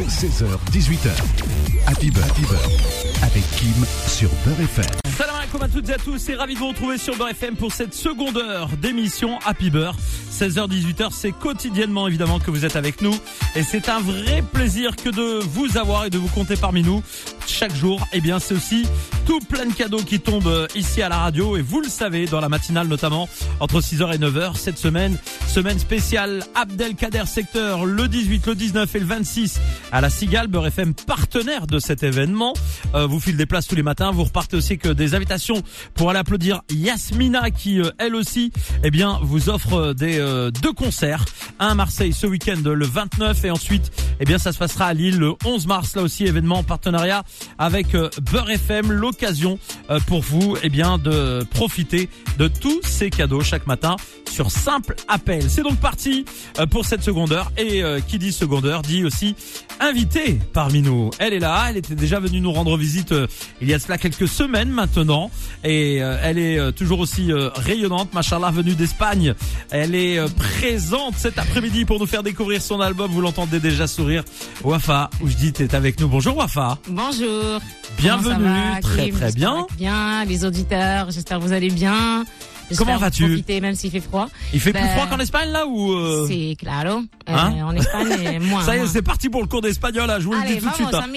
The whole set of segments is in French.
16h, 18h. Happy Beurre, avec Kim sur Beurre FM. Salam alaikum à toutes et à tous, c'est ravi de vous retrouver sur Beurre FM pour cette seconde heure d'émission Happy Beurre. 16h-18h, c'est quotidiennement évidemment que vous êtes avec nous et c'est un vrai plaisir que de vous avoir et de vous compter parmi nous chaque jour. Et eh bien c'est aussi tout plein de cadeaux qui tombent ici à la radio et vous le savez dans la matinale notamment entre 6h et 9h cette semaine, semaine spéciale Abdelkader secteur le 18, le 19 et le 26 à la Cigale, Beurre FM partenaire de cet événement. Euh, vous filez des places tous les matins, vous repartez aussi que des invitations pour aller applaudir Yasmina qui euh, elle aussi eh bien vous offre des euh, deux concerts, un à Marseille ce week-end le 29 et ensuite eh bien ça se passera à Lille le 11 mars là aussi événement en partenariat avec Beurre FM, l'occasion pour vous eh bien de profiter de tous ces cadeaux chaque matin sur simple appel. C'est donc parti pour cette seconde heure et qui dit seconde heure dit aussi invité parmi nous. Elle est là, elle était déjà venue nous rendre visite il y a cela quelques semaines maintenant et elle est toujours aussi rayonnante, machallah venue d'Espagne. Elle est présente cet après-midi pour nous faire découvrir son album, vous l'entendez déjà sourire. Wafa, où je dis t'es avec nous. Bonjour Wafa. Bonjour. Bienvenue, très très bien. Bien, les auditeurs, j'espère que vous allez bien. Comment vas-tu Profiter même s'il fait froid. Il fait plus ben, froid qu'en Espagne là ou. Euh c'est claro. Euh, hein en Espagne moins. Ça y est, hein. c'est parti pour le cours d'espagnol là, je vous le dis tout de suite. Hein.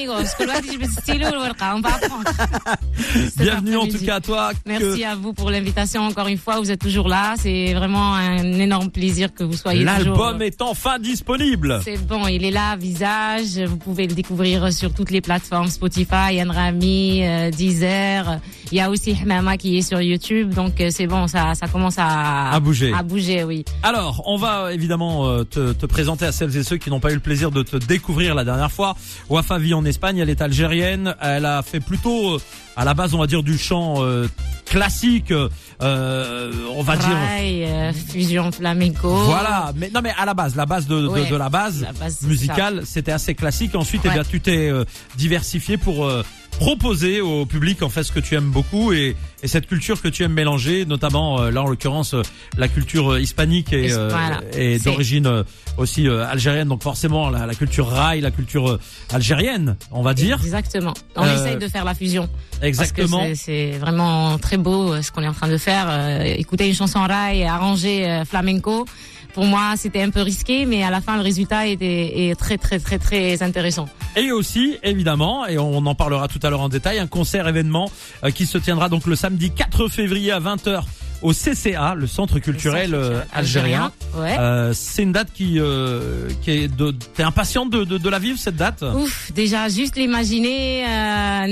Bienvenue en tout cas à toi. Merci à vous pour l'invitation encore une fois, vous êtes toujours là, c'est vraiment un énorme plaisir que vous soyez là. L'album euh, est enfin disponible. C'est bon, il est là, visage, vous pouvez le découvrir sur toutes les plateformes Spotify, Yann Rami, Deezer, il y a aussi Hamama qui est sur YouTube, donc c'est bon ça ça commence à, À bouger. À bouger, oui. Alors, on va évidemment euh, te, te présenter à celles et ceux qui n'ont pas eu le plaisir de te découvrir la dernière fois. Wafa vit en Espagne, elle est algérienne, elle a fait plutôt euh, à la base, on va dire du chant euh, classique, euh, on va dire Rail, euh, fusion flamenco. voilà, mais non mais à la base, la base de, de- Ouais. de la base, La base, musicale, c'était assez classique. Ensuite, eh bien, tu t'es euh, diversifié pour euh, proposer au public en fait ce que tu aimes beaucoup et, et cette culture que tu aimes mélanger, notamment euh, là en l'occurrence euh, la culture euh, hispanique et, euh, voilà. et d'origine aussi euh, algérienne. Donc forcément la, la culture rail, la culture algérienne, on va dire. Exactement. On essaye de faire la fusion. Exactement. C'est- vraiment très beau ce qu'on est en train de faire. Euh, écouter une chanson rail arrangée euh, flamenco, pour moi c'était un peu risqué, mais à la fin le résultat était est très très très très intéressant. Et aussi, évidemment, et on en parlera tout à l'heure en détail, un concert événement euh, qui se tiendra donc le samedi 4 février à 20h au CCA, le Centre culturel, euh, algérien. Euh, c'est une date qui, euh, est t'es impatiente de, la vivre cette date? Ouf, déjà juste l'imaginer, euh,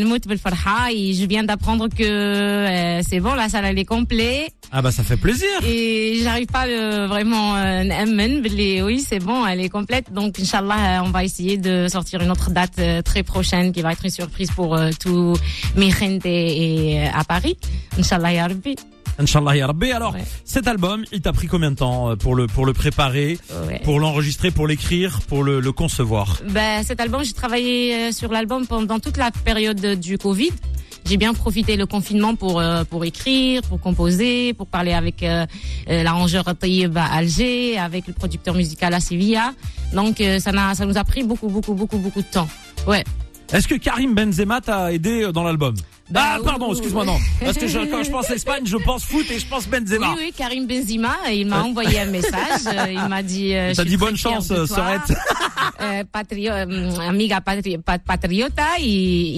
et je viens d'apprendre que c'est bon, la salle elle est complète. Ah bah ça fait plaisir. Et j'arrive pas vraiment oui c'est bon, elle est complète. Donc Inch'Allah, on va essayer de sortir une autre date très prochaine qui va être une surprise pour tous mes et à Paris. Inch'Allah, Yarbi. Inch'Allah ya Rabbi. Alors, Ouais. cet album, il t'a pris combien de temps euh, pour le pour le préparer, Ouais. pour l'enregistrer, pour l'écrire, pour le, le concevoir? Ben, cet album, j'ai travaillé euh, sur l'album pendant toute la période du Covid. J'ai bien profité le confinement pour euh, pour écrire, pour composer, pour parler avec euh, l'arrangeur Taïeb à Alger, avec le producteur musical à Sevilla. Donc euh, ça n'a ça nous a pris beaucoup beaucoup beaucoup beaucoup de temps. Ouais. Est-ce que Karim Benzema t'a aidé dans l'album? Bah, Ah pardon, excuse-moi non, parce que je, quand je pense Espagne, je pense foot et je pense Benzema. Oui, oui, Karim Benzema, il m'a envoyé un message. euh, il m'a dit. Euh, Il je t'a suis dit bonne chance, euh. Sorette. Euh, patrio, euh, amiga patri, pat- patriota, il,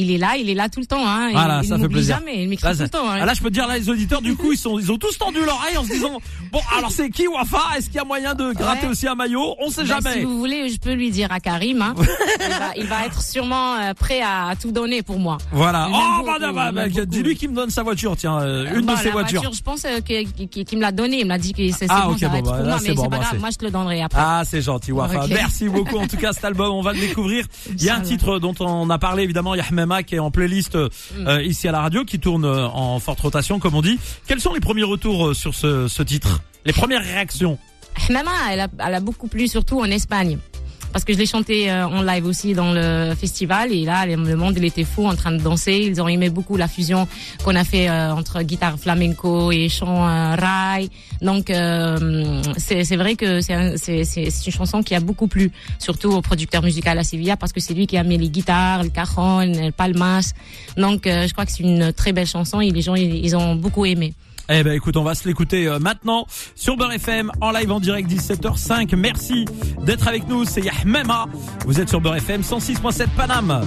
il est là, il est là tout le temps. Hein. Voilà, il, ça il fait plaisir. jamais, il m'écrit Là, tout le temps. hein. Ah, là, je peux te dire, là, les auditeurs, du coup, ils sont, ils ont tous tendu l'oreille en se disant, bon, alors c'est qui Wafa? Est-ce qu'il y a moyen de gratter Ouais. aussi un maillot? On sait Ben, jamais. Si vous voulez, je peux lui dire à Karim. Hein. il, va, il va être sûrement euh, prêt à tout donner pour moi. Voilà. Il Oh, bah, bah, bah, dis-lui qu'il me donne sa voiture, tiens, euh, une Bah, de ses la voitures. voiture, je pense euh, qu'il me l'a donné. Il m'a dit que c'est Ah, bon, ok, ça va bon, bah, là, moi, mais bon, c'est pas bah, grave. Moi, je te le donnerai après. Ah, c'est gentil, Wafa. Merci beaucoup. En tout cas, cet album, on va le découvrir. Il y a un titre dont on a parlé, évidemment, Yahmema, qui est en playlist euh, Mm. euh, ici à la radio, qui tourne euh, en forte rotation, comme on dit. Quels sont les premiers retours sur ce, ce titre? Les premières réactions? Maman, elle a, elle a beaucoup plu, surtout en Espagne. Parce que je l'ai chanté euh, en live aussi dans le festival et là le monde il était fou en train de danser. Ils ont aimé beaucoup la fusion qu'on a fait euh, entre guitare flamenco et chant euh, rail. Donc c'est vrai que c'est une chanson qui a beaucoup plu, surtout au producteur musical à Sevilla parce que c'est lui qui a mis les guitares, le cajon, le palmas. Donc je crois que c'est une très belle chanson et les gens ils ont beaucoup aimé. Eh ben écoute, on va se l'écouter euh, maintenant sur Beurre FM en live en direct 17h05. Merci d'être avec nous, c'est Yahmema. Vous êtes sur Beurre FM 106.7 Paname.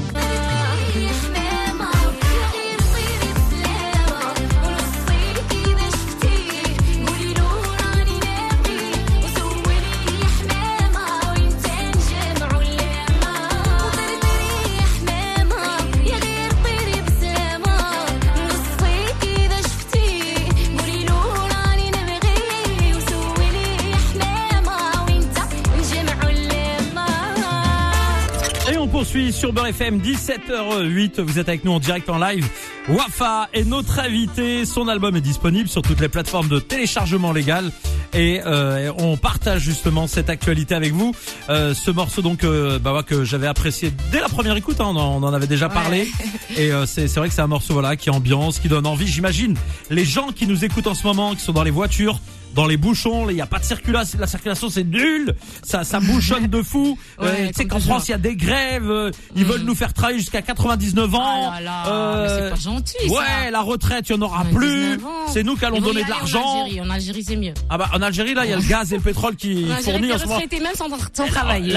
Sur Beurre FM 17h08. Vous êtes avec nous en direct en live. Wafa est notre invité. Son album est disponible sur toutes les plateformes de téléchargement légal et euh, on partage justement cette actualité avec vous. Euh, ce morceau donc euh, bah, que j'avais apprécié dès la première écoute. Hein, on, en, avait déjà parlé et c'est vrai que c'est un morceau voilà qui ambiance, qui donne envie. J'imagine les gens qui nous écoutent en ce moment, qui sont dans les voitures dans les bouchons, il n'y a pas de circulation, la circulation c'est nul, ça, ça bouchonne de fou. euh, tu sais qu'en France il y a des grèves, euh, ils veulent mm. nous faire travailler jusqu'à 99 ans. Ah là euh, c'est pas gentil. Ouais, la retraite il n'y en aura plus. C'est nous qui allons donner de l'argent. En Algérie, en Algérie c'est mieux. Ah bah en Algérie là il y a le gaz et le pétrole qui fournit en ce moment. même sans, sans travailler.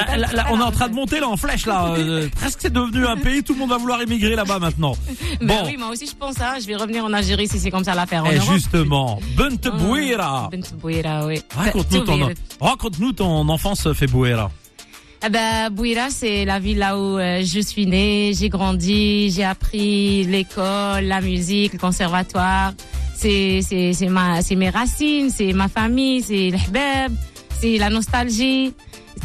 on est en train de monter là en flèche là. Euh, presque c'est devenu un pays, tout le monde va vouloir émigrer là-bas maintenant. Bah bon. oui, moi aussi je pense ça. Je vais revenir en Algérie si c'est comme ça l'affaire. Et justement, Bent Bouira. Oui. Raconte-nous ton, raconte ton enfance fait Bouira. Eh ben, Bouira, c'est la ville là où euh, je suis née, j'ai grandi, j'ai appris l'école, la musique, le conservatoire. C'est, mes racines, c'est ma famille, c'est le c'est la nostalgie.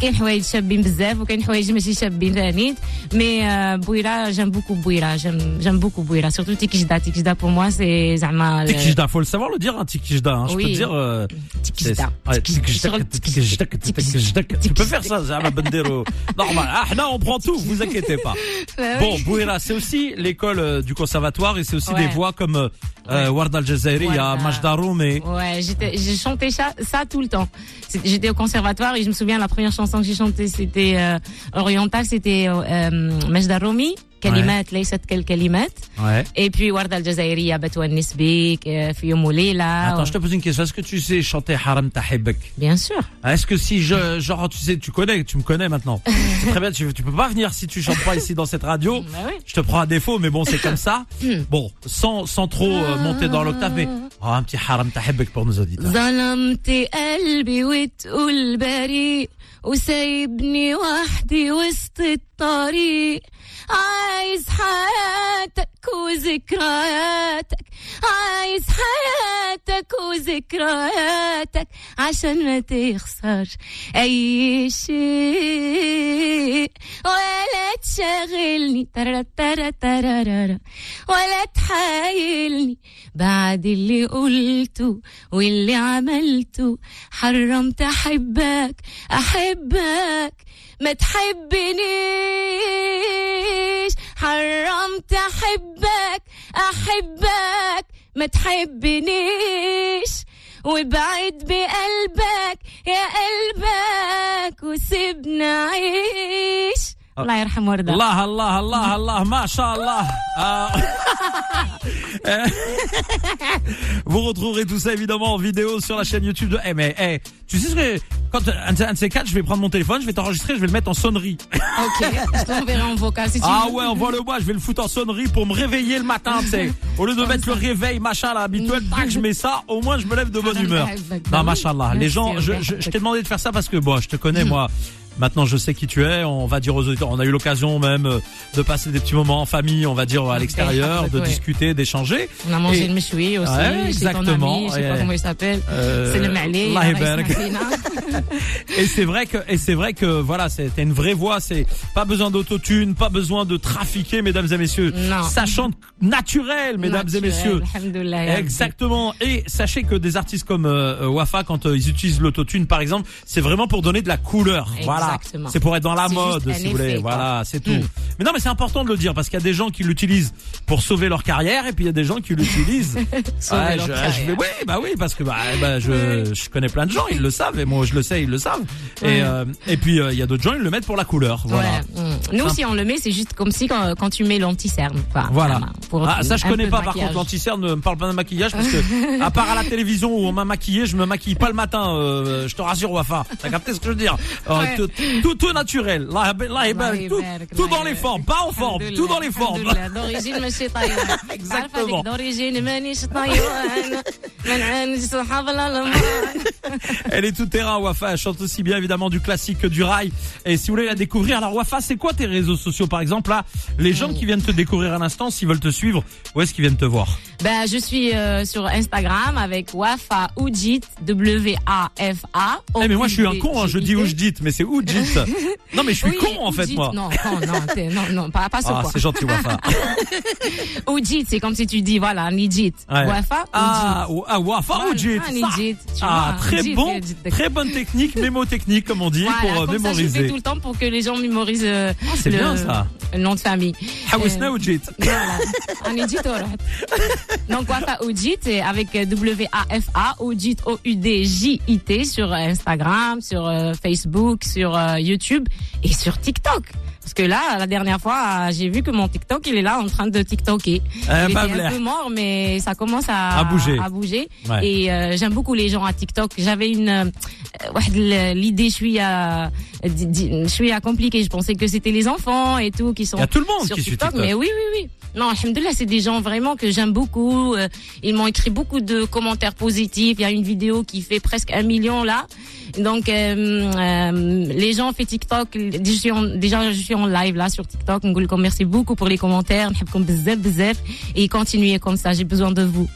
كاين حوايج شابين بزاف وكاين حوايج ماشي شابين ثاني مي بويرا جيم بوكو بويرا جيم جيم بوكو بويرا سورتو تيكيجدا تيكيجدا بور موا سي زعما تيكيجدا faut le savoir le dire hein, تيكيجدا hein, je peux te dire تيكيجدا تيكيجدا tu peux faire ça زعما بنديرو normal احنا on prend tout vous inquiétez pas bon Bouira c'est aussi l'école euh, du conservatoire et c'est aussi des voix comme euh, Warda Al-Jazairi, Majda Roumé. Ouais, j'ai chanté ça, ça tout le temps. J'étais au conservatoire et je me souviens la première chanson que j'ai chantée c'était euh, oriental, c'était euh, Majda Roumi. كلمات ليست كالكلمات et puis Warda al-Jazairi بتونس بيك في يوم وليلة Attends, je te pose une question. Est-ce que tu sais chanter Haram Tahibek Bien sûr. Est-ce que si je genre tu sais tu connais, tu me connais maintenant. c'est très bien, tu, tu peux pas venir si tu chantes pas ici dans cette radio. Bah oui. Je te prends à défaut mais bon, c'est comme ça. Hmm. bon, sans sans trop euh, monter dans l'octave mais oh, un petit Haram Tahibek pour nos auditeurs. ظلمت قلبي وتقول بريء وسايبني وحدي وسط الطريق. عايز حياتك وذكرياتك. عايز حياتك وذكرياتك عشان ما تخسرش أي شيء. ولا تشغلني ترى ترى ترى ولا تحايلني. بعد اللي قلته واللي عملته حرمت أحبك أحبك. ما تحبنيش. حرمت أحبك أحبك. ما تحبنيش. وابعد بقلبك يا قلبك وسيبنا عيش الله يرحم وردة الله الله الله الله ما شاء الله Vous retrouverez tout ça évidemment en vidéo sur la chaîne YouTube de. Eh mais eh, tu sais ce que quand un, de ces quatre, je vais prendre mon téléphone, je vais t'enregistrer, je vais le mettre en sonnerie. Ok, je t'enverrai en vocal si tu Ah veux. ouais, envoie-le-moi, je vais le foutre en sonnerie pour me réveiller le matin, tu sais. Au lieu de mettre le réveil machin là habituel, tac, je mets ça, au moins je me lève de bonne humeur. Non, machallah. Les gens, je, je, je t'ai demandé de faire ça parce que bon, je te connais moi. Maintenant, je sais qui tu es. On va dire aux auditeurs. On a eu l'occasion même euh, de passer des petits moments en famille, on va dire à l'extérieur, de discuter, d'échanger. On a mangé le méchoui aussi. Ouais, exactement. Ami, je sais pas comment il s'appelle. Euh, c'est le malé. et c'est vrai que et c'est vrai que voilà, c'était une vraie voix. C'est pas besoin d'autotune, pas besoin de trafiquer, mesdames et messieurs. Non. Ça chante naturel, mesdames naturel, et messieurs. Exactement. Et sachez que des artistes comme euh, Wafa, quand euh, ils utilisent l'autotune, par exemple, c'est vraiment pour donner de la couleur. Voilà Exactement. C'est pour être dans la mode, si vous voulez. quoi. Voilà, c'est tout. Hmm. Mais non, mais c'est important de le dire parce qu'il y a des gens qui l'utilisent pour sauver leur carrière et puis il y a des gens qui l'utilisent. Ouais, leur je, oui, bah oui, parce que bah, bah, je, je connais plein de gens, ils le savent et moi je le sais, ils le savent. Et euh, et puis euh, il y a d'autres gens, ils le mettent pour la couleur. Voilà. Ouais. mm. Nous, si on le met, c'est juste comme si quand, quand tu mets l'anti-cerne. Voilà. Pour Ah, ça je connais pas par contre l'anticerne ne me parle pas de maquillage parce que à part à la télévision où on m'a maquillé je me maquille pas le matin euh, je te rassure Wafa t'as capté ce que je veux dire? Ouais. tout, tout, tout naturel là, là, Allah tout, يبارك, tout الله dans les يبارك. formes pas en forme tout dans les formes الحمد لله. d'origine ماشي طايوان Exactement. عارفة هذيك d'origine مانيش طايوان من عند صحاب الألمان Elle est tout terrain, Wafa. Elle chante aussi bien évidemment du classique que du rail. Et si vous voulez la découvrir, alors Wafa, c'est quoi tes réseaux sociaux par exemple là Les gens qui viennent te découvrir à l'instant, s'ils veulent te suivre, où est-ce qu'ils viennent te voir Ben, je suis euh, sur Instagram avec Wafa Oudjit, W-A-F-A. Eh mais moi je suis un con, hein, je dis O-U-D-J-I-T. Oujdit, mais c'est Non mais je suis Oui, con en fait Oudjit. moi. Non, non, non, non, non, pas, pas ce Ah c'est gentil Wafa. Oudjit, c'est comme si tu dis, voilà, Nijit. Ouais. Wafa Ah, Oudjit. ah Wafa Voilà, ah, Ah vois, très Oudjit, bon, Oudjit. très bonne technique, mémotechnique comme on dit Voilà, pour euh, comme ça, je fais mémoriser. tout le temps pour que les gens mémorisent euh, Ah, c'est le, bien, ça. Nom de famille. Hawisna Euh, Oujdit. Voilà. En voilà. Donc, Wafa Oudjit, et avec euh, W-A-F-A, Oudjit, O-U-D-J-I-T, sur euh, Instagram, sur euh, Facebook, sur euh, YouTube et sur TikTok. Parce que là, la dernière fois, j'ai vu que mon TikTok, il est là en train de TikToker. Un peu mort, mais ça commence à, bouger. À bouger. Et euh, j'aime beaucoup les gens à TikTok. J'avais une euh, l'idée, je suis euh, à, je suis à compliqué. Je pensais que c'était les enfants et tout qui sont. Il y a tout le monde sur qui suit TikTok. mais oui, oui, oui. Non, Alhamdoulilah, c'est des gens vraiment que j'aime beaucoup. Euh, ils m'ont écrit beaucoup de commentaires positifs. Il y a une vidéo qui fait presque un million là. Donc, euh, euh, les gens fait TikTok. Déjà, je suis en live là sur TikTok. Merci beaucoup pour les commentaires. Et continuez comme ça. J'ai besoin de vous.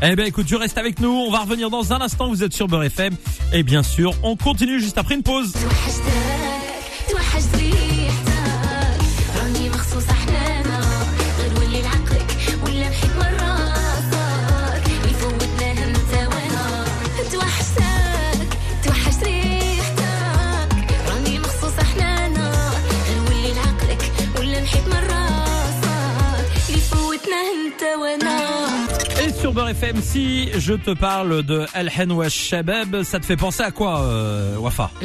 Eh ben écoute, tu restes avec nous, on va revenir dans un instant, vous êtes sur Beurre FM et bien sûr, on continue juste après une pause. FM. Si je te parle de El Henwa Shabab, ça te fait penser à quoi, euh, Wafa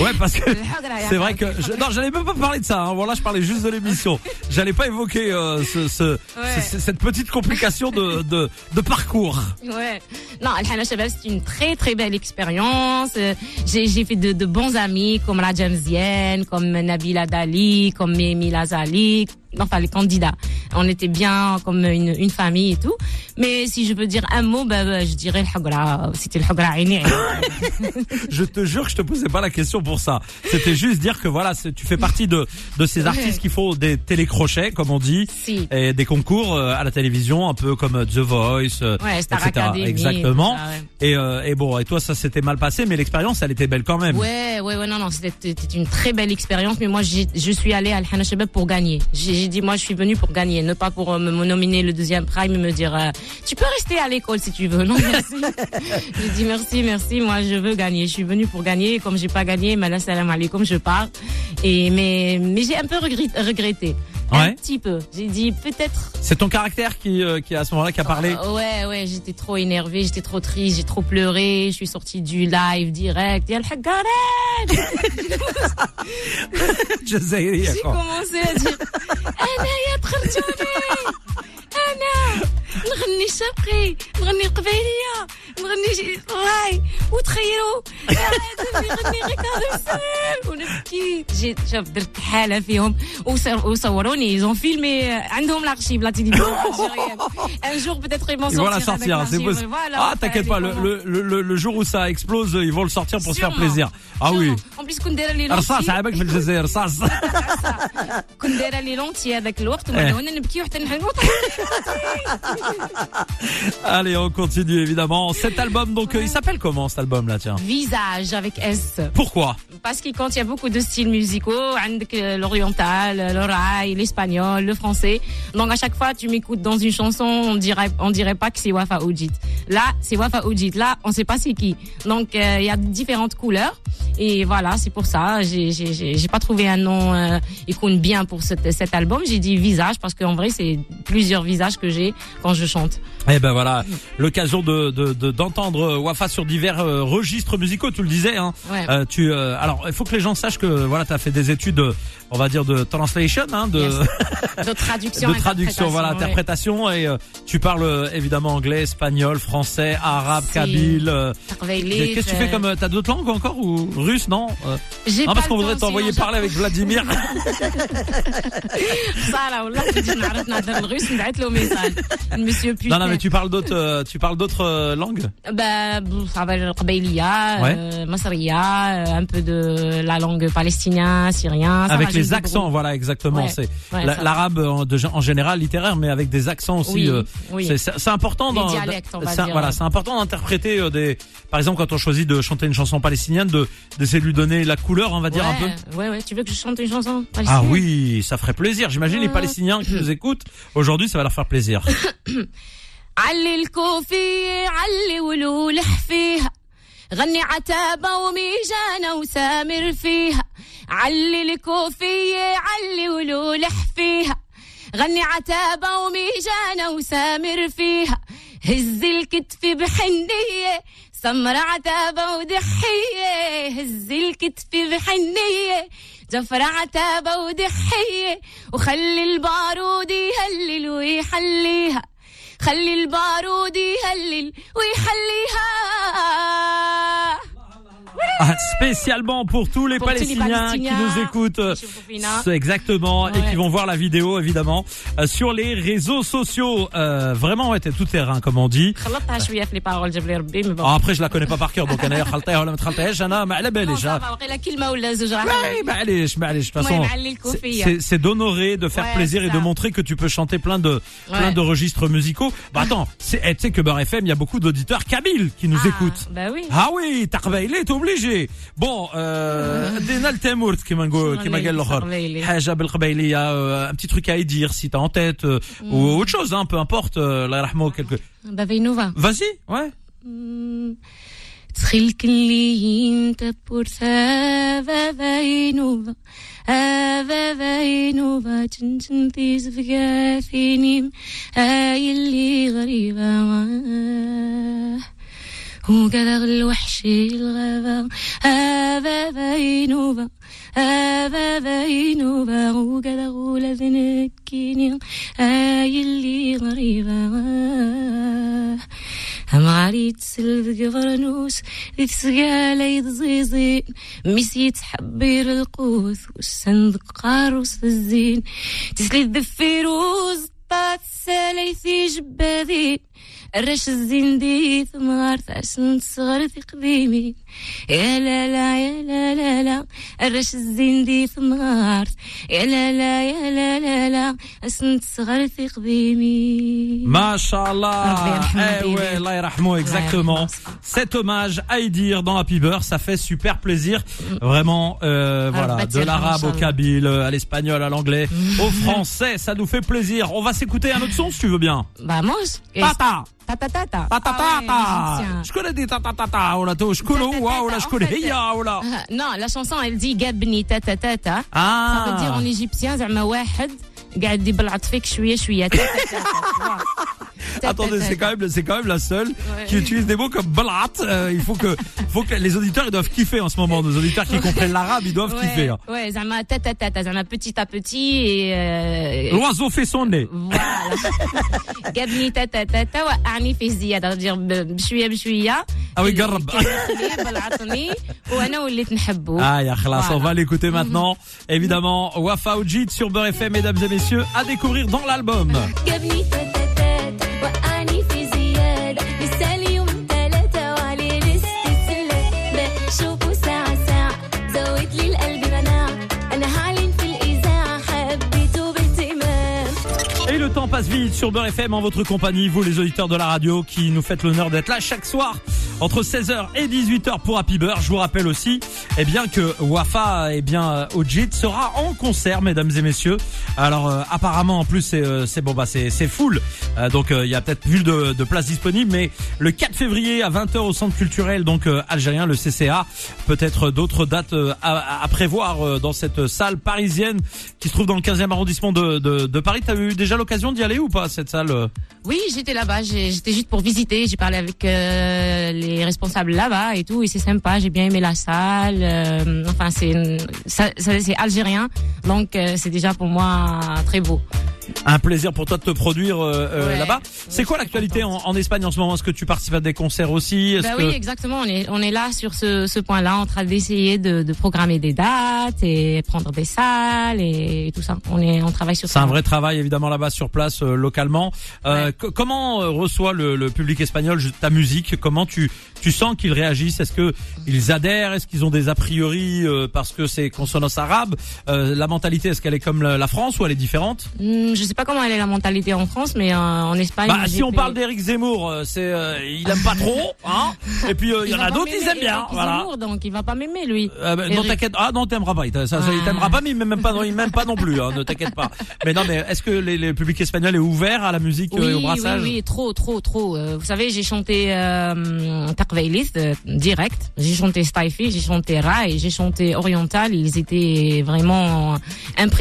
Ouais, parce que c'est vrai que je, non, j'allais même pas parler de ça. Hein. Voilà, je parlais juste de l'émission. J'allais pas évoquer euh, ce, cette petite complication de, de, parcours. Ouais. Non, El Henwa Shabab, c'est une très très belle expérience. J'ai, fait de, bons amis comme la Jamzienne, comme Nabila Dali, comme Mimi Lazali, enfin les candidats. On était bien comme une, une famille et tout. Mais si je peux dire un mot, bah, bah, je dirais le Hagra. C'était le Hagra. Je te jure que je te posais pas la question pour ça. C'était juste dire que voilà, tu fais partie de, de ces artistes qui font des télécrochets, comme on dit, Si. et des concours euh, à la télévision, un peu comme euh, The Voice, euh, Ouais, Star etc. Academy. Exactement. tout ça, ouais. Et, euh, et bon, et toi, ça s'était mal passé, mais l'expérience, elle était belle quand même. Ouais, ouais, ouais, non, non, c'était une très belle expérience, mais moi, je suis allée à Al-Hana pour gagner. J'ai j'ai dit, moi, je suis venue pour gagner, ne pas pour euh, me nominer le deuxième prime et me dire, euh, tu peux rester à l'école si tu veux. Non, merci. j'ai dit, merci, merci, moi, je veux gagner. Je suis venue pour gagner, comme j'ai pas gagné, là, salam alaikum, je pars. Et, mais, mais j'ai un peu regret- regretté. Un petit peu. J'ai dit peut-être. C'est ton caractère qui, euh, qui à ce moment-là qui a parlé. Euh, ouais, ouais, j'étais trop énervée, j'étais trop triste, j'ai trop pleuré, je suis sortie du live direct. J'ai commencé à dire. Eh, نغني شرقي نغني قبيليه نغني شي- راي وتخيلوا هذا يغني غير كاظم الساهر ونبكي جيت شوف درت حاله فيهم وصور- وصوروني ils ont filmé عندهم l'archive la télévision algérienne un jour peut-être ils vont Ils vont la sortir avec sortir, c'est l'archive, possible. voilà, ah, enfin, t'inquiète pas, le, comment- le, le, le jour où ça explose, ils vont le sortir pour se faire Sûrement. plaisir. Ah oui. en plus كنت دايره لي رصاص لونتي عيبك في الجزائر رصاص كنت دايره لي لونتي هذاك الوقت إيه. ومن هنا نبكي وحتى نحن Allez, on continue évidemment. Cet album, donc, euh, il s'appelle comment cet album-là, tiens Visage avec S. Pourquoi Parce qu'il contient beaucoup de styles musicaux, l'oriental, l'oral, l'espagnol, le français. Donc à chaque fois, tu m'écoutes dans une chanson, on dirait, on dirait pas que c'est Wafa Oudjit. Là, c'est Wafa Oudjit. Là, on sait pas c'est qui. Donc euh, il y a différentes couleurs. Et voilà, c'est pour ça. J'ai pas trouvé un nom euh, qui compte bien pour cet, album. J'ai dit visage parce qu'en vrai, c'est plusieurs visages que j'ai je chante. Eh ben voilà, l'occasion de de- de- d'entendre Wafa sur divers euh, registres musicaux. Tu le disais, hein. Ouais. Euh, tu euh, alors il faut que les gens sachent que voilà, tu as fait des études, euh, on va dire de translation, hein, de Yes. De traduction. de traduction, voilà, ouais. interprétation. Et euh, tu parles euh, évidemment anglais, espagnol, français, arabe, Si. kabyle. euh, Taqbaylit, Qu'est-ce que tu fais euh, comme euh, t'as d'autres langues encore ou russe non Euh, J'ai Non parce pas qu'on le voudrait temps, t'envoyer sinon parler avec Vladimir. صالة والله تجي نعرف نهضر Non, non, mais tu parles d'autres, euh, tu parles d'autres euh, langues? Bah, ça va le Qabayliya, euh, Masriya, euh, un peu de la langue palestinienne, syrienne. Avec les accents, voilà, exactement. C'est l'arabe euh, en, général littéraire, mais avec des accents aussi. Oui, oui. C'est important. Dans, voilà, c'est important d'interpréter des. Par exemple, quand on choisit de chanter une chanson palestinienne, de d'essayer de lui donner la couleur, on va dire un peu. Ouais, ouais. Tu veux que je chante une chanson ah palestinienne? Ah oui, ça ferait plaisir. J'imagine les ah. Palestiniens qui nous écoutent aujourd'hui, ça va leur faire plaisir. علي الكوفية علي ولولح فيها غني عتابة وميجانة وسامر فيها علي الكوفية علي ولولح فيها غني عتابة وميجانة وسامر فيها هز الكتف بحنية سمر عتابة ودحية. هز الكتف بحنية جفر عتابة ودحية. وخلي البارود يهلل ويحليها. خلي البارود يهلل ويحليها. Ah, spécialement pour tous les pour Palestiniens, tous les qui nous écoutent. Exactement, ouais. et qui vont voir la vidéo, évidemment, euh, sur les réseaux sociaux. Euh, vraiment, était ouais, tout terrain, comme on dit. Ah, après, je la connais pas par cœur, donc, c'est d'honorer, de faire ouais, plaisir et de montrer que tu peux chanter plein de, plein de registres musicaux. Bah, attends, eh, tu sais que Beurre FM, il y a beaucoup d'auditeurs kabyles qui nous ah, écoutent. Bah oui. Ah oui, Tarveil est obligé. Bon, euh, دينا التامورت كما نقول كما قال الاخر. تقبيلي. حاجة بالقبيلية, euh, un petit truc à y dire si t'as en tête euh, Mm. ou autre chose, hein, peu importe. Euh, الله يرحمه quelque. بافينوفا Vas-y, ouais. تخيل كلي انت بورتا فافاينوفا فافاينوفا تنتن تيز فقاثينيم هاي اللي غريبة وقدر الوحش الغابة هذا بينوبة هذا بينوبة وقدر لذنك كيني هاي اللي غريبة. هم غاري تسلد قبرنوس لتسقالي يتزيزين ميسي تحبير القوس. والسندق قاروس الزين. تسلي الدفير طات سالي في جبادين الرش الزندي ثم غارت عشان صغر في قديمي يا لا لا يا لا لا لا الرش الزندي ثم غارت يا لا لا يا لا لا لا عشان صغر في قديمي Mashallah. Rabbi yarhamou, Eh baby. ouais, Allah yarhamou, exactement. yarhamou. Cet hommage à Idir dans Happy Bird, ça fait super plaisir. Vraiment, euh, voilà, bah, de tiens, l'arabe au Inch'Allah. kabyle, à l'espagnol, à l'anglais, au français, ça nous fait plaisir. On va s'écouter un autre son si tu veux bien. Vamos. Tata, Tata tata. tata, Ah ouais, tata. égyptien. Je connais des tata, tata, ou la to, je connais, Tata, ou la, tata, je en connais, fait, hiya, ou la. Ah, Non, la chanson elle dit Gabni tata tata. Ça veut dire Ah. en égyptien زعما واحد قاعد يبلعط فيك شويه شويه Attendez, c'est quand même, c'est quand même la seule qui utilise des mots comme blat. Euh, il faut que, faut que les auditeurs ils doivent kiffer en ce moment. Nos auditeurs qui comprennent l'arabe, ils doivent kiffer. Hein. Ouais, ça m'a tête à ça m'a petit à petit euh, L'oiseau fait son nez. Voilà. Gabni tata tata wa ani fi ziyada. Dire. Ah oui, garab. Ah, ya khlas, on va l'écouter mhm. maintenant. Évidemment, Wafa Oujit sur Beurre FM, mesdames et messieurs, à découvrir dans l'album. Passe vite sur Beurre FM en votre compagnie, vous les auditeurs de la radio qui nous faites l'honneur d'être là chaque soir entre 16h et 18h pour Happy Bird. Je vous rappelle aussi, eh bien que Wafa, eh bien euh, Ojit sera en concert, mesdames et messieurs. Alors euh, apparemment, en plus, c'est euh, bon, bah c'est c'est full. Euh, donc euh, il y a peut-être plus de, de places disponibles, mais le 4 février à 20h au centre culturel, donc euh, algérien, le CCA. Peut-être d'autres dates à, à prévoir dans cette salle parisienne qui se trouve dans le 15e arrondissement de, de, de Paris. T'as eu déjà l'occasion d'y aller ou pas cette salle Oui, j'étais là-bas. J'étais juste pour visiter. J'ai parlé avec euh, les responsables là-bas et tout. Et c'est sympa. J'ai bien aimé la salle. euh, enfin, c'est c'est algérien, donc euh, c'est déjà pour moi très beau. Un plaisir pour toi de te produire euh, euh, Ouais. là-bas. C'est quoi l'actualité en, en Espagne en ce moment? Est-ce que tu participes à des concerts aussi? Bah que oui, exactement. On est on est là sur ce, ce point-là, en train d'essayer de, de programmer des dates et prendre des salles et, tout ça. On est on travaille sur c'est ça. un vrai travail évidemment là-bas sur place euh, localement. Euh, Ouais. co- comment euh, reçoit le, le public espagnol ta musique? Comment tu tu sens qu'ils réagissent? Est-ce que ils adhèrent? Est-ce qu'ils ont des a priori euh, parce que c'est consonance arabe? Euh, La mentalité est-ce qu'elle est comme la, la France ou elle est différente? Hmm, je sais pas comment elle est la mentalité en France, mais euh, en Espagne. Bah si on parle d'Éric Zemmour, euh, c'est euh, il aime pas trop, hein Et puis euh, il y en a d'autres ils m'aimer, aiment bien, voilà. Zemmour, donc il va pas m'aimer lui. Euh, bah, non t'inquiète ah non t'aimeras pas il t'a- ça, ça, il Ah. t'aimera pas mais il m'aime même pas non, il m'aime pas non plus hein, ne t'inquiète pas mais non mais est-ce que les, les public espagnol est ouvert à la musique Oui, et au oui, brassage oui, trop, trop, trop. Euh, vous savez, j'ai chanté euh, Takveilis direct, j'ai chanté Staifi, j'ai chanté Ra et j'ai chanté Oriental. Ils étaient vraiment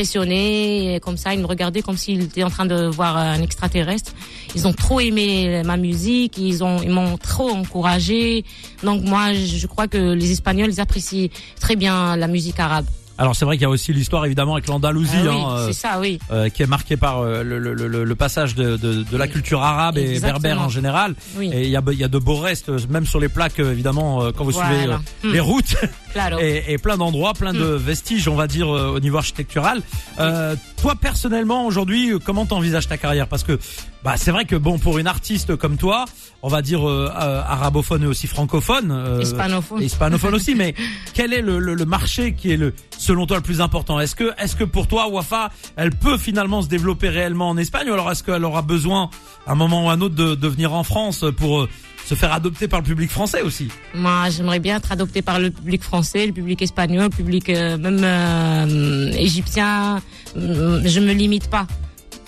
impressionnés, comme ça, ils me regardaient comme s'ils étaient en train de voir un extraterrestre. Ils ont trop aimé ma musique, ils ont, ils m'ont trop encouragé. Donc moi, je crois que les Espagnols, apprécient très bien la musique arabe. Alors c'est vrai qu'il y a aussi l'histoire évidemment avec l'Andalousie Ah oui, hein, euh, c'est ça, oui. euh, qui est marquée par euh, le, le, le, le passage de, de, de la culture arabe et berbère en général Oui. et il y a, y a de beaux restes euh, même sur les plaques euh, évidemment euh, quand vous suivez Voilà. euh, Hmm. les routes Claro. et, et plein d'endroits, plein de vestiges, on va dire, euh, au niveau architectural. Euh, toi, personnellement, aujourd'hui, euh, comment t'envisages ta carrière? Parce que, bah, c'est vrai que bon, pour une artiste comme toi, on va dire euh, euh, arabophone et aussi francophone, euh, Hispanophone. hispanophone aussi, mais quel est le, le, le marché qui est le, selon toi, le plus important? Est-ce que, est-ce que pour toi, Wafa, elle peut finalement se développer réellement en Espagne, ou alors est-ce qu'elle aura besoin, à un moment ou à un autre, de, de venir en France pour euh, se faire adopter par le public français aussi? Moi, j'aimerais bien être adoptée par le public français, le public espagnol, le public euh, même euh, égyptien. Euh, Je me limite pas.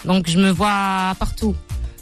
Donc, je me vois partout,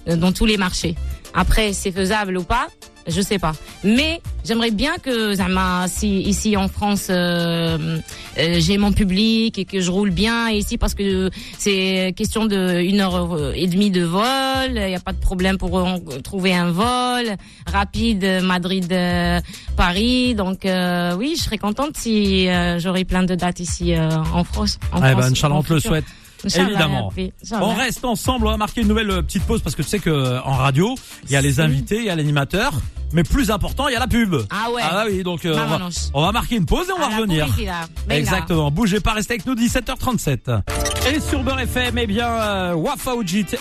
euh, dans tous les marchés. Après, c'est faisable ou pas, je sais pas. Mais j'aimerais bien que, Zama, si ici en France, euh, euh, j'ai mon public et que je roule bien ici parce que c'est question de une heure et demie de vol. Il n'y a pas de problème pour trouver un vol rapide Madrid euh, Paris. Donc oui, je serais contente si j'aurais plein de dates ici en France. En Eh France, ben, on te le souhaite. Évidemment. On reste ensemble, on va marquer une nouvelle euh, petite pause parce que tu sais que euh, en radio, il y a les invités, il y a l'animateur, mais plus important, il y a la pub. Ah ouais. Ah oui, donc euh, on, va, Vámonos. on va marquer une pause et on va À revenir. Venga. Exactement. Bougez pas, restez avec nous 17h37. Et sur Beurre FM, eh bien, euh, Wafa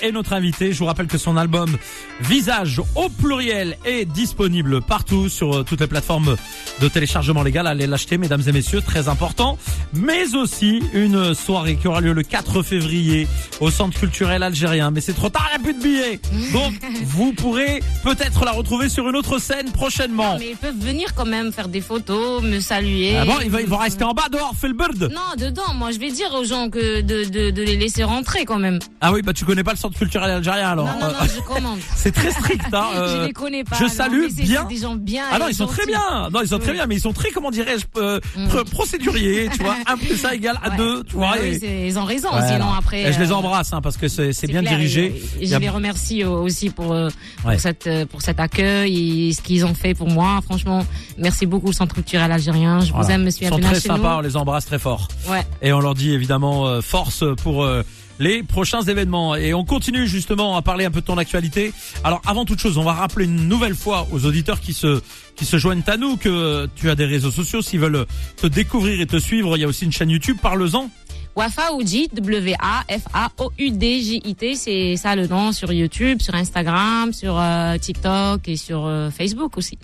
est notre invité. Je vous rappelle que son album Visage au pluriel est disponible partout sur euh, toutes les plateformes de téléchargement légal. Allez l'acheter, mesdames et messieurs, très important. Mais aussi une soirée qui aura lieu le 4 février au Centre culturel algérien. Mais c'est trop tard, il n'y a plus de billets. Donc, vous pourrez peut-être la retrouver sur une autre scène prochainement. Mais ils peuvent venir quand même faire des photos, me saluer. Ah bon, ils vont, ils vont rester en bas dehors, fait le bird. Non, dedans. Moi, je vais dire aux gens que de, de, de les laisser rentrer quand même. Ah oui, bah tu connais pas le centre culturel algérien alors. non, non, non, je commande. C'est très strict, hein. je euh, les connais pas. je salue bien. des gens bien. Ah non, ils sont très bien. Non, ils sont très bien, mais ils sont très, comment dirais-je, euh, Mm. pr- procéduriers, tu vois. Un plus ça égale à Ouais. deux, tu vois. Et- oui, ils ont raison. Ouais, sinon non. après. Et je les euh, embrasse, hein, parce que c'est bien clair, dirigé. et- je a- les remercie aussi pour, euh, pour, Ouais. cette, pour cet accueil ce qu'ils ont fait pour moi. Franchement, merci beaucoup, le Centre culturel algérien. Je vous aime, monsieur Ils sont très sympas, on les embrasse très fort. Ouais. Et on leur dit évidemment euh, force pour euh, les prochains événements. Et on continue justement à parler un peu de ton actualité. Alors avant toute chose, on va rappeler une nouvelle fois aux auditeurs qui se qui se joignent à nous que tu as des réseaux sociaux. S'ils veulent te découvrir et te suivre, il y a aussi une chaîne YouTube. Parle-en. Wafa Oudjit, W-A-F-A-O-U-D-J-I-T, c'est ça le nom sur YouTube, sur Instagram, sur euh, TikTok et sur euh, Facebook aussi.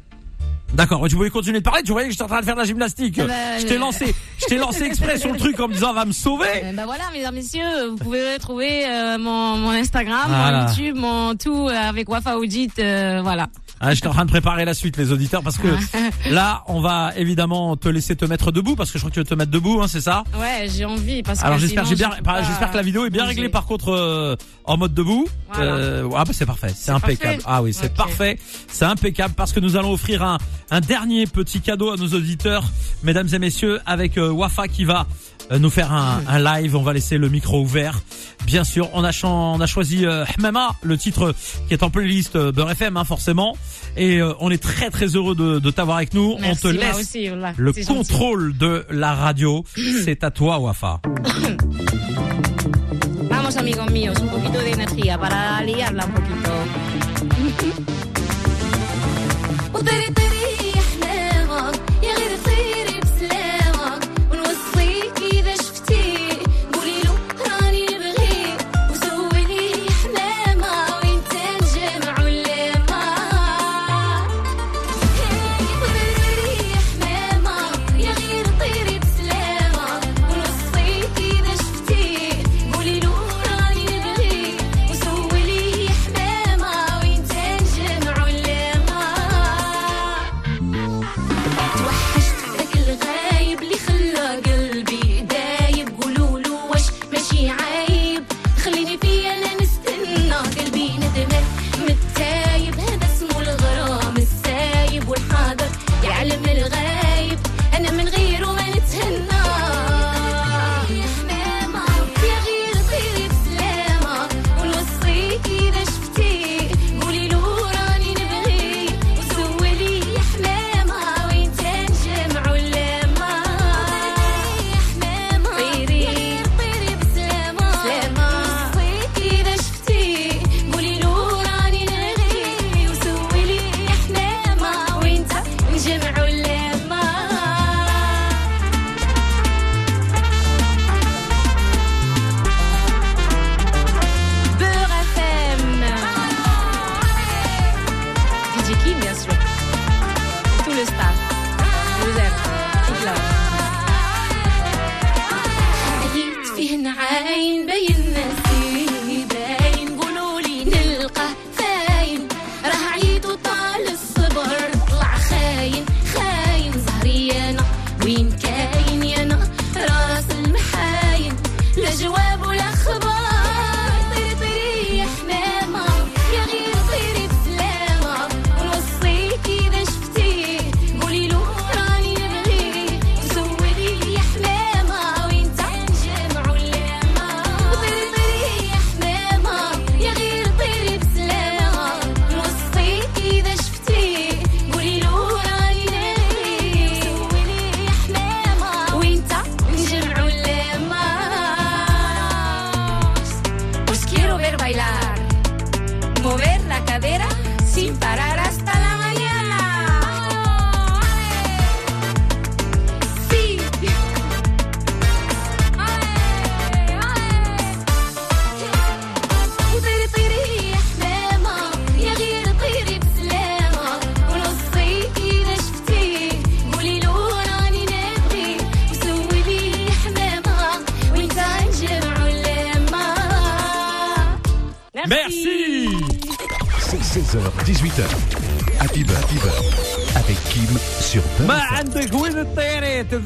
D'accord, ouais, tu voulais continuer de parler, tu voyais que j'étais en train de faire de la gymnastique. Eh ben, je t'ai euh, lancé, je t'ai lancé exprès sur le truc en me disant va me sauver. Euh, bah voilà, mesdames, messieurs, vous pouvez retrouver euh, mon, mon Instagram, Voilà. mon YouTube, mon tout euh, avec Wafa euh, voilà. Ah, J'étais en train de préparer la suite, les auditeurs, parce que là, on va évidemment te laisser te mettre debout, parce que je crois que tu veux te mettre debout, hein, c'est ça Ouais, j'ai envie parce que Alors j'espère, pas j'espère que la vidéo est bien réglée par contre euh, en mode debout. Voilà. Euh, ah bah c'est parfait, c'est impeccable. parfait Ah oui, c'est parfait, c'est impeccable parce que nous allons offrir un, un dernier petit cadeau à nos auditeurs, mesdames et messieurs, avec euh, Wafa qui va nous faire un, un live. On va laisser le micro ouvert. Bien sûr, on a, chan- on a choisi euh, Hmema, le titre qui est en playlist euh, Beurre FM, hein, forcément. Et euh, on est très très heureux de, de t'avoir avec nous. Merci, on te laisse aussi, voilà, le gentil. contrôle de la radio. c'est à toi, Wafa. Vamos amigos míos, un poquito de energía para liarla un poquito.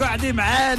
兄弟们，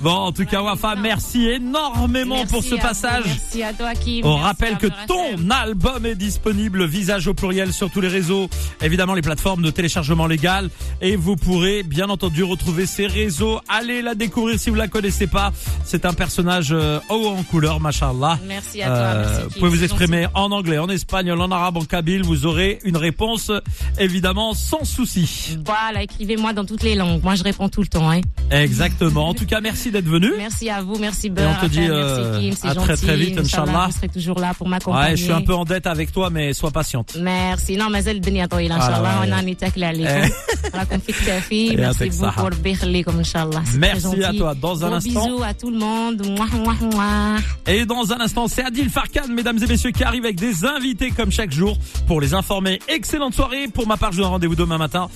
Bon, en tout cas, Wafa, merci énormément pour ce passage. Merci à toi, Kim. On Merci rappelle que FM. ton album est disponible, visage au pluriel, sur tous les réseaux, évidemment les plateformes de téléchargement légal, et vous pourrez bien entendu retrouver ces réseaux. Allez la découvrir si vous la connaissez pas. C'est un personnage euh, haut en couleur, machallah. Merci à toi. Euh, merci, vous pouvez vous exprimer en anglais, en espagnol, en arabe, en kabyle. Vous aurez une réponse évidemment sans souci. Voilà, écrivez-moi dans toutes les langues. Moi, je réponds tout le temps. Hein. Exactement. En tout cas, merci d'être venu. Merci à vous, merci on Beurre. te dit, FM, euh, merci Kim, c'est à gentil. très, très vite, Inch'Allah. Vous serez toujours là pour m'accompagner. Ouais, je suis un peu en dette avec toi, mais sois patiente. ميرسي نو مازال الدنيا طويله ان آه، شاء الله لا، وانا لا. راني تاكله عليكم راكم في كتافي يعطيك ميرسي الصحة. بوكو ربي يخليكم ان شاء الله Merci à toi. Dans un instant. bisous à tout le monde Mouah, mouah, mouah. Et dans un instant, c'est Adil Farkan, mesdames et messieurs, qui arrive avec des invités comme chaque jour pour les informer. Excellente soirée. Pour ma part, je vous donne rendez-vous demain matin